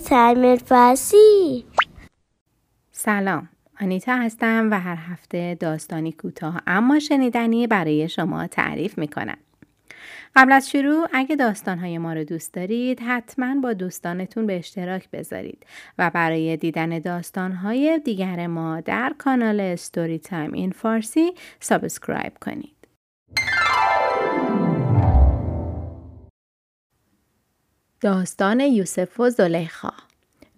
Time فارسی سلام آنیتا هستم و هر هفته داستانی کوتاه اما شنیدنی برای شما تعریف می‌کنم قبل از شروع اگه داستانهای ما رو دوست دارید حتما با دوستانتون به اشتراک بذارید و برای دیدن داستانهای دیگر ما در کانال Story Time in Farsi subscribe کنید. داستان یوسف و زلیخا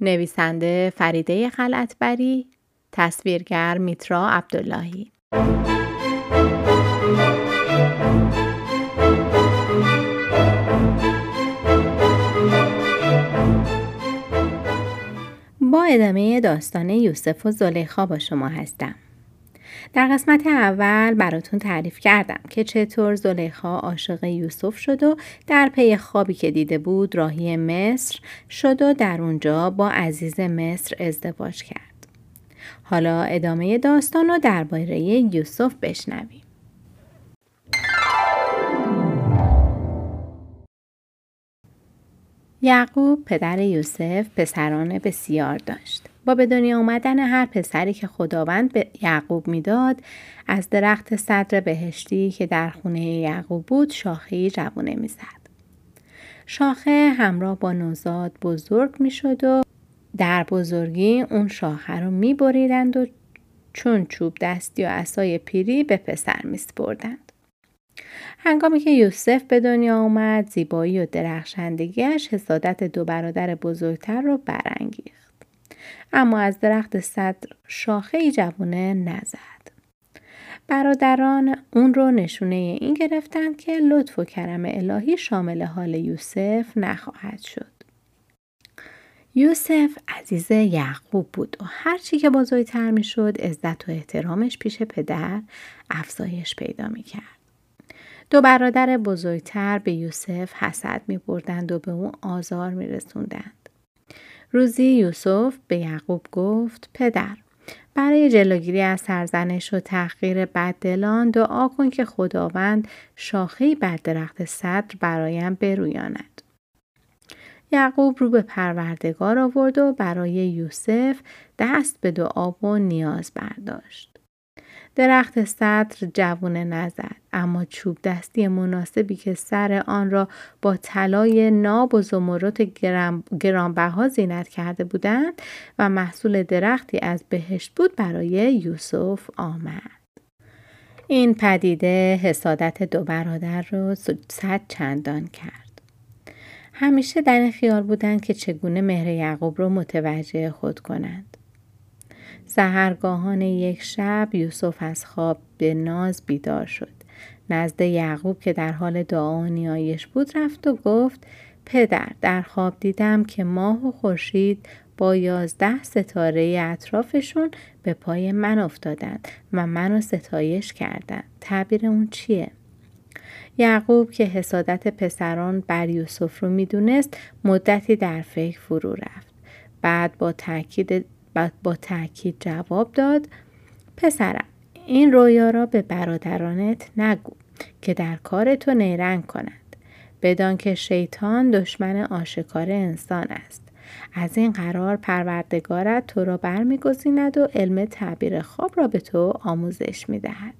نویسنده فریده خلطبری تصویرگر میترا عبداللهی با ادامه داستان یوسف و زلیخا با شما هستم. در قسمت اول براتون تعریف کردم که چطور زلیخا عاشق یوسف شد و در پی خوابی که دیده بود راهی مصر شد و در اونجا با عزیز مصر ازدواج کرد. حالا ادامه داستان رو درباره یوسف بشنویم. یعقوب پدر یوسف پسران بسیار داشت. با به دنیا آمدن هر پسری که خداوند به یعقوب می‌داد از درخت صدر بهشتی که در خونه یعقوب بود شاخه جوانه می‌زد. شاخه همراه با نوزاد بزرگ می‌شد و در بزرگی اون شاخه رو می بریدند و چون چوب دستی و اسای پیری به پسر می سپردند. هنگامی که یوسف به دنیا آمد زیبایی و درخشندگیش حسادت دو برادر بزرگتر رو برانگیخت اما از درخت صدر شاخه ای جوونه نزد برادران اون رو نشونه این گرفتند که لطف و کرم الهی شامل حال یوسف نخواهد شد یوسف عزیز یعقوب بود و هرچی که بزرگتر می شد عزت و احترامش پیش پدر افزایش پیدا می کرد. دو برادر بزرگتر به یوسف حسد می بردند و به او آزار می رسوندند. روزی یوسف به یعقوب گفت پدر برای جلوگیری از سرزنش و تحقیر بددلان دعا کن که خداوند شاخهای بر درخت صدر برایم برویاند. یعقوب رو به پروردگار آورد و برای یوسف دست به دعا و نیاز برداشت. درخت صدر جوونه نزد اما چوب دستی مناسبی که سر آن را با طلای ناب و زمرد گرانبها زینت کرده بودند و محصول درختی از بهشت بود برای یوسف آمد. این پدیده حسادت دو برادر را صد چندان کرد. همیشه در این خیال بودند که چگونه مهر یعقوب را متوجه خود کنند. سهرگاهان یک شب یوسف از خواب به ناز بیدار شد. نزد یعقوب که در حال دعا و نیایش بود رفت و گفت پدر در خواب دیدم که ماه و خورشید با یازده ستاره اطرافشون به پای من افتادند و منو ستایش کردند. تعبیر اون چیه؟ یعقوب که حسادت پسران بر یوسف رو می‌دونست مدتی در فکر فرو رفت. بعد با تاکید بعد با تاکید جواب داد. پسرم این رویا را به برادرانت نگو که در کار تو نیرنگ کنند. بدان که شیطان دشمن آشکار انسان است. از این قرار پروردگارت تو را برمیگزیند و علم تعبیر خواب را به تو آموزش می‌دهد.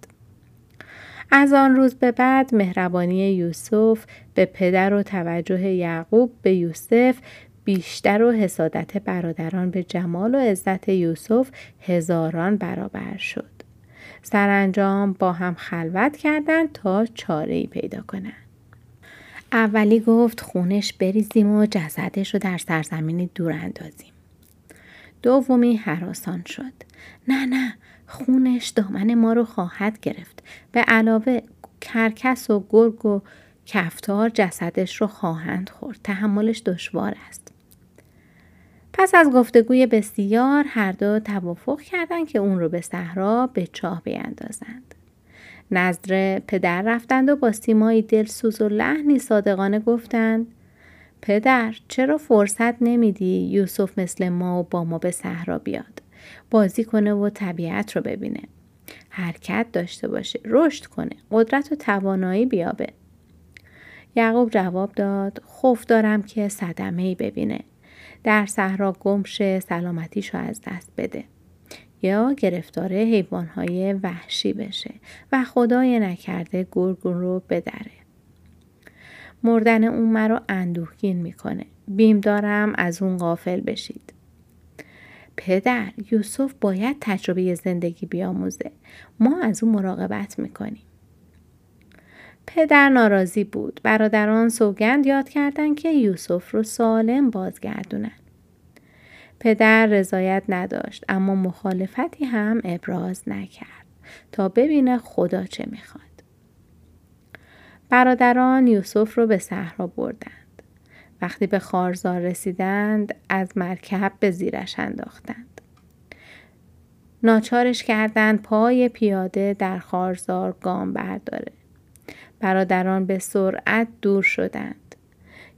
از آن روز به بعد مهربانی یوسف به پدر و توجه یعقوب به یوسف بیشتر و حسادت برادران به جمال و عزت یوسف هزاران برابر شد. سرانجام با هم خلوت کردند تا چاره ای پیدا کنند. اولی گفت خونش بریزیم و جسدش رو در سرزمینی دور اندازیم. دومی حراسان شد. نه نه خونش دامن ما رو خواهد گرفت. به علاوه کرکس و گرگ و کفتار جسدش رو خواهند خورد. تحملش دشوار است. پس از گفتگوی بسیار هر دو توافق کردند که اون رو به صحرا به چاه بیاندازند. نظر پدر رفتند و با سیمایی دلسوز و لحنی صادقانه گفتند پدر چرا فرصت نمیدی یوسف مثل ما و با ما به صحرا بیاد؟ بازی کنه و طبیعت رو ببینه. حرکت داشته باشه رشد کنه قدرت و توانایی بیابه. یعقوب جواب داد خوف دارم که صدمه ای ببینه. در صحرا گمشه سلامتیشو از دست بده یا گرفتار حیوانهای وحشی بشه و خدای نکرده گرگون رو بدره. مردن اون مرا اندوهگین می‌کنه. بیم دارم از اون غافل بشید. پدر یوسف باید تجربه زندگی بیاموزه. ما از اون مراقبت می‌کنیم. پدر ناراضی بود. برادران سوگند یاد کردند که یوسف رو سالم بازگردونن. پدر رضایت نداشت اما مخالفتی هم ابراز نکرد تا ببینه خدا چه می‌خواد. برادران یوسف رو به صحرا بردند. وقتی به خارزار رسیدند از مرکب به زیرش انداختند. ناچارش کردند پای پیاده در خارزار گام برداره. برادران به سرعت دور شدند.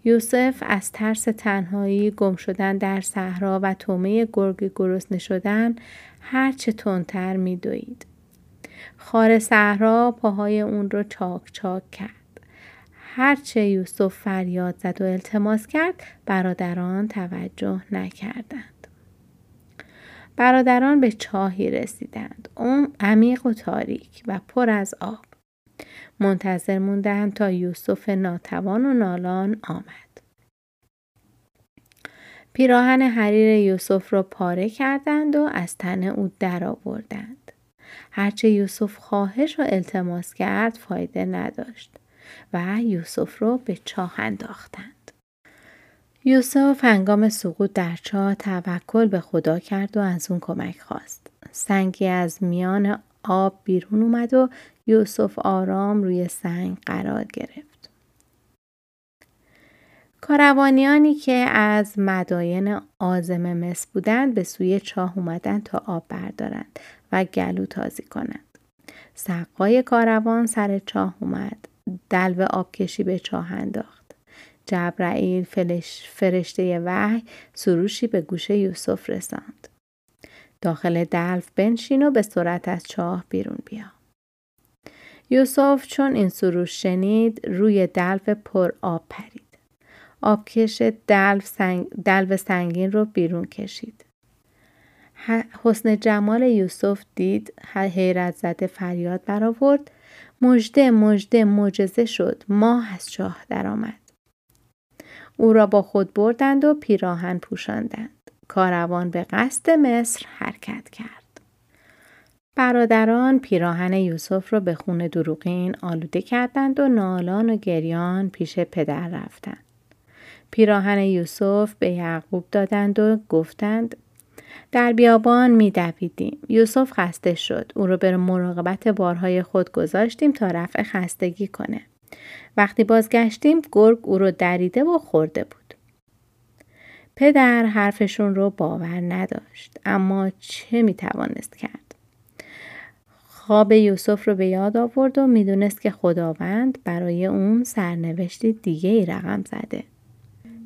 یوسف از ترس تنهایی گم شدن در صحرا و تومه گرگ گرسنه شدن هرچه تندتر میدوید. خار صحرا پاهای اون رو چاک چاک کرد. هرچه یوسف فریاد زد و التماس کرد برادران توجه نکردند. برادران به چاهی رسیدند. اون عمیق و تاریک و پر از آب. منتظر موندند تا یوسف ناتوان و نالان آمد. پیراهن حریر یوسف را پاره کردند و از تن او درآوردند. هرچه یوسف خواهش و التماس کرد فایده نداشت و یوسف را به چاه انداختند. یوسف هنگام سقوط در چاه توکل به خدا کرد و از اون کمک خواست. سنگی از میان آب بیرون اومد و یوسف آرام روی سنگ قرار گرفت. کاروانیانی که از مداین آزم مصر بودند به سوی چاه اومدند تا آب بردارند و گلو تازی کنند. سقای کاروان سر چاه اومد. دلو آبکشی به چاه انداخت. جبرائیل فرشته وحی سروشی به گوش یوسف رساند. داخل دلف بنشین و به سرعت از چاه بیرون بیا. یوسف چون این سروش شنید روی دلو پر آب پرید. آبکش دلو, سنگ، دلو سنگین رو بیرون کشید. حسن جمال یوسف دید حیرت زده فریاد برآورد مژده مژده معجزه شد ماه از چاه درآمد او را با خود بردند و پیراهن پوشاندند کاروان به قصد مصر حرکت کرد. برادران پیراهن یوسف را به خون دروغین آلوده کردند و نالان و گریان پیش پدر رفتند. پیراهن یوسف به یعقوب دادند و گفتند در بیابان می دویدیم. یوسف خسته شد. او را به مراقبت بارهای خود گذاشتیم تا رفع خستگی کنه. وقتی بازگشتیم گرگ او را دریده و خورده بود. پدر حرفشون رو باور نداشت اما چه می‌توانست کرد؟ خواب یوسف رو به یاد آورد و می‌دونست که خداوند برای اون سرنوشتی دیگه ای رقم زده.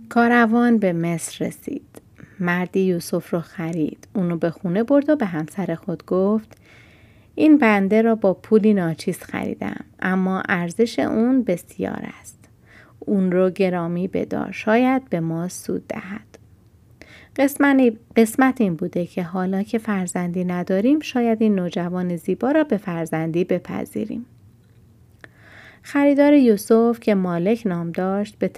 کاروان به مصر رسید. مردی یوسف رو خرید اونو به خونه برد و به همسر خود گفت این بنده را با پولی ناچیز خریدم اما ارزش اون بسیار است. اون رو گرامی بدار شاید به ما سود دهد. قسمت این بوده که حالا که فرزندی نداریم شاید این نوجوان زیبا را به فرزندی بپذیریم. خریدار یوسف که مالک نام داشت به,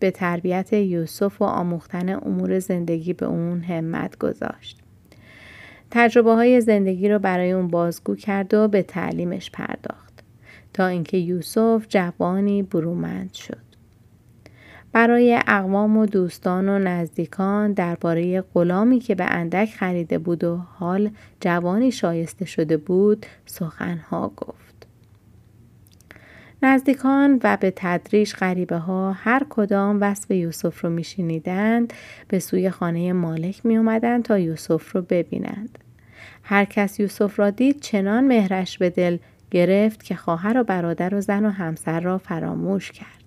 به تربیت یوسف و آموختن امور زندگی به اون همت گذاشت. تجربه های زندگی رو برای اون بازگو کرد و به تعلیمش پرداخت تا اینکه یوسف جوانی برومند شد. برای اقوام و دوستان و نزدیکان درباره غلامی که به اندک خریده بود و حال جوانی شایسته شده بود سخنها گفت. نزدیکان و به تدریج غریبه ها هر کدام وصف یوسف رو میشنیدند به سوی خانه مالک می اومدند تا یوسف رو ببینند. هر کس یوسف را دید چنان مهرش به دل گرفت که خواهر و برادر و زن و همسر را فراموش کرد.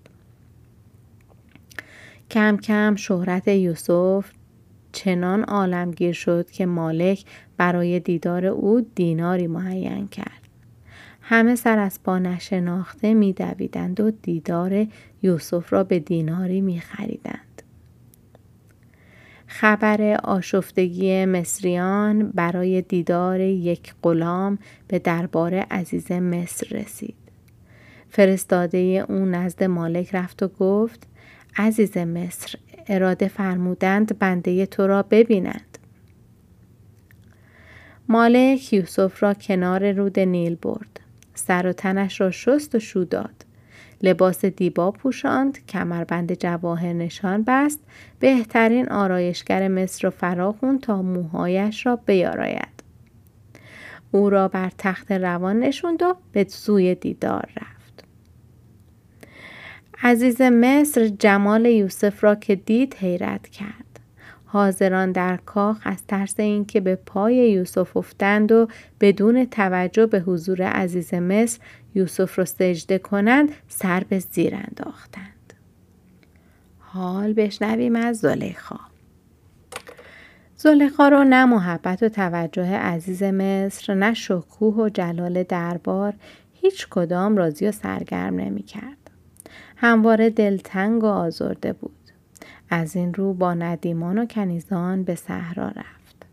کم کم شهرت یوسف چنان عالمگیر شد که مالک برای دیدار او دیناری معین کرد. همه سر از پا نشناخته می دویدند و دیدار یوسف را به دیناری می خریدند. خبر آشفتگی مصریان برای دیدار یک غلام به دربار عزیز مصر رسید. فرستاده او نزد مالک رفت و گفت عزیز مصر اراده فرمودند بنده تو را ببینند. مالک یوسف را کنار رود نیل برد. سر و تنش را شست و شو داد. لباس دیبا پوشاند، کمربند جواهر نشان بست، بهترین آرایشگر مصر را فراخوند تا موهایش را بیاراید. او را بر تخت روان نشوند و به سوی دیدار رفت. عزیز مصر جمال یوسف را که دید حیرت کرد. حاضران در کاخ از ترس اینکه به پای یوسف افتند و بدون توجه به حضور عزیز مصر یوسف را سجده کنند سر به زیر انداختند حال بشنویم از زلیخا زلیخا رو نه محبت و توجه عزیز مصر نه شکوه و جلال دربار هیچ کدام راضی و سرگرم نمی کرد. همواره دلتنگ و آزرده بود. از این رو با ندیمان و کنیزان به صحرا رفت.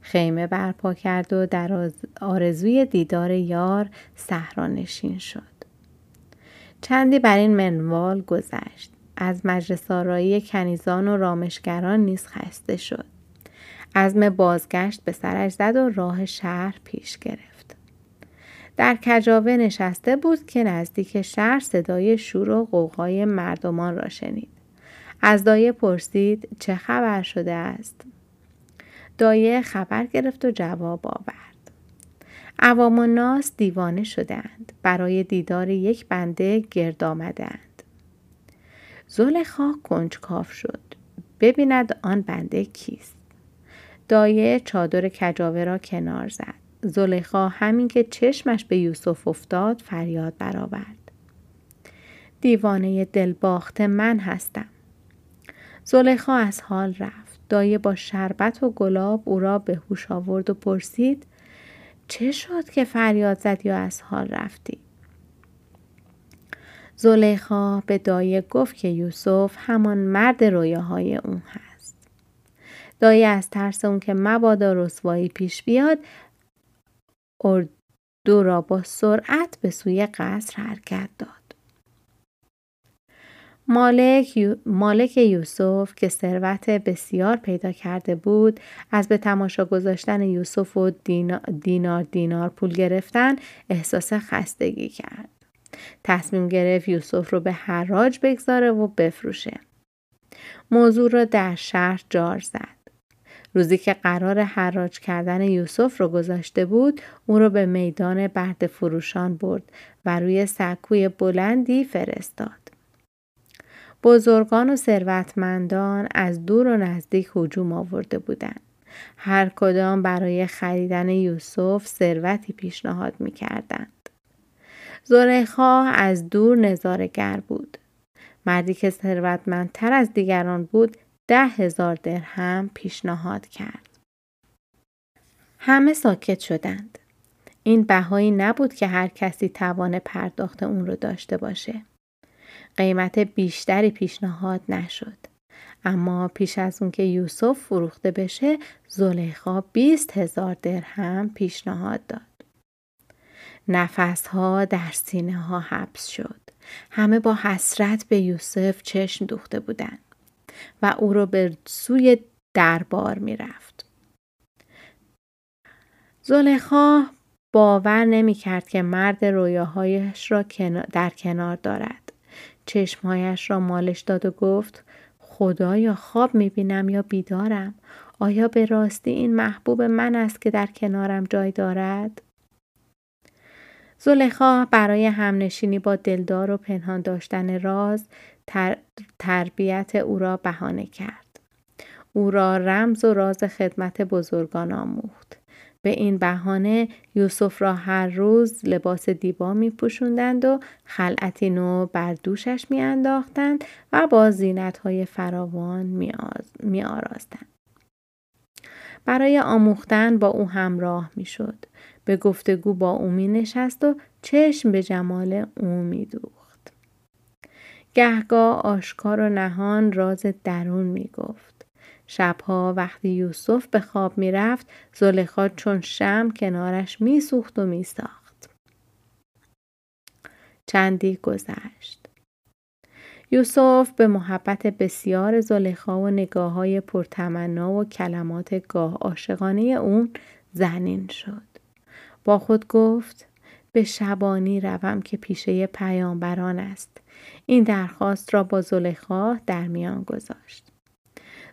خیمه برپا کرد و در آرزوی دیدار یار صحرا نشین شد. چندی بر این منوال گذشت. از مجلس آرایی کنیزان و رامشگران نیز خسته شد. عزم بازگشت به سرش زد و راه شهر پیش گرفت. در کجاوه نشسته بود که نزدیک شهر صدای شور و قوقای مردمان را شنید. از دایه پرسید چه خبر شده است؟ دایه خبر گرفت و جواب آورد. عوام و ناس دیوانه شدند. برای دیدار یک بنده گرد آمدند. زلخا کنجکاف شد. ببیند آن بنده کیست. دایه چادر کجاوه را کنار زد. زلیخا همین که چشمش به یوسف افتاد فریاد برآورد. دیوانه دلباخت من هستم. زلیخا از حال رفت. دایه با شربت و گلاب او را به هوش آورد و پرسید چه شد که فریاد زدی و از حال رفتی؟ زلیخا به دایه گفت که یوسف همان مرد رویاهای اون هست. دایه از ترس اون که مبادا رسوایی پیش بیاد اردو را با سرعت به سوی قصر حرکت داد. مالک, مالک یوسف که ثروت بسیار پیدا کرده بود از به تماشا گذاشتن یوسف و دینار دینار پول گرفتن احساس خستگی کرد. تصمیم گرفت یوسف رو به حراج بگذاره و بفروشه. موضوع را در شهر جار زد. روزی که قرار حراج کردن یوسف رو گذاشته بود او رو به میدان برد فروشان برد و روی سکوی بلندی فرستاد. بزرگان و ثروتمندان از دور و نزدیک هجوم آورده بودند. هر کدام برای خریدن یوسف ثروتی پیشنهاد می کردند. زلیخا از دور نظارگر بود. مردی که ثروتمندتر از دیگران بود ده هزار درهم پیشنهاد کرد. همه ساکت شدند. این بهایی نبود که هر کسی توان پرداخت اون رو داشته باشه. قیمت بیشتری پیشنهاد نشد. اما پیش از اون که یوسف فروخته بشه زلیخا 20 هزار درهم پیشنهاد داد. نفسها در سینه ها حبس شد. همه با حسرت به یوسف چشم دوخته بودند و او را به سوی دربار می رفت. زلیخا باور نمی کرد که مرد رویاهایش را در کنار دارد. چشمهایش را مالش داد و گفت خدایا خواب می‌بینم یا بیدارم آیا به راستی این محبوب من است که در کنارم جای دارد؟ زلیخا برای همنشینی با دلدار و پنهان داشتن راز تر، تربیت او را بهانه کرد. او را رمز و راز خدمت بزرگان آموخت. به این بهانه یوسف را هر روز لباس دیبا می پوشندند و خلعتی نو بر دوشش می انداختند و با زینت های فراوان می آراستند. برای آموختن با او همراه می شد. به گفتگو با او می نشست و چشم به جمال او می دوخت. گهگاه آشکار و نهان راز درون می گفت. شبها وقتی یوسف به خواب می‌رفت زلیخا چون شم کنارش میسوخت و میساخت چندی گذشت یوسف به محبت بسیار زلیخا و نگاه های پرتمنا و کلمات گاه عاشقانه اون زنین شد. با خود گفت به شبانی روم که پیشه پیامبران است. این درخواست را با زلیخا در میان گذاشت.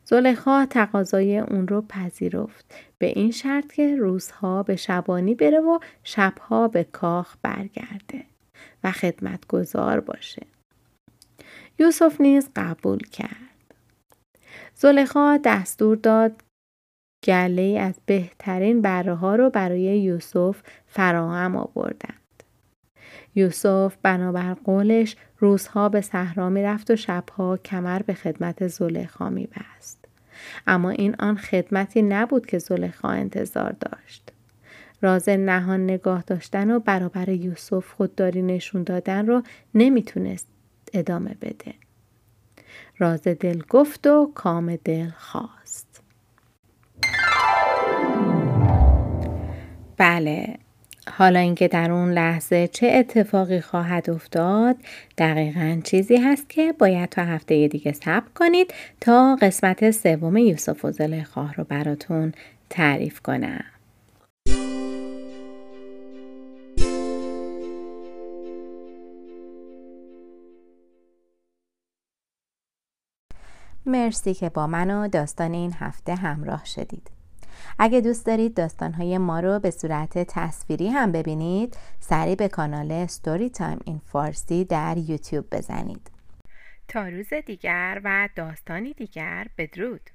زلیخا تقاضای اون رو پذیرفت به این شرط که روزها به شبانی بره و شبها به کاخ برگرده و خدمتگزار باشه. یوسف نیز قبول کرد. زلیخا دستور داد گله از بهترین بره ها رو برای یوسف فراهم آوردند. یوسف بنابر قولش روزها به صحرا رفت و شبها کمر به خدمت زلیخا بست. اما این آن خدمتی نبود که زلیخا انتظار داشت. راز نهان نگاه داشتن و برابر یوسف خودداری نشون دادن رو نمی‌تونست ادامه بده. راز دل گفت و کام دل خواست. بله حالا اینکه در اون لحظه چه اتفاقی خواهد افتاد دقیقا چیزی هست که باید تا هفته دیگه صبر کنید تا قسمت سوم یوسف و زلیخا رو براتون تعریف کنم. مرسی که با من و داستان این هفته همراه شدید. اگه دوست دارید داستانهای ما رو به صورت تصویری هم ببینید سریع به کانال ستوری تایم این فارسی در یوتیوب بزنید. تا روز دیگر و داستانی دیگر بدرود.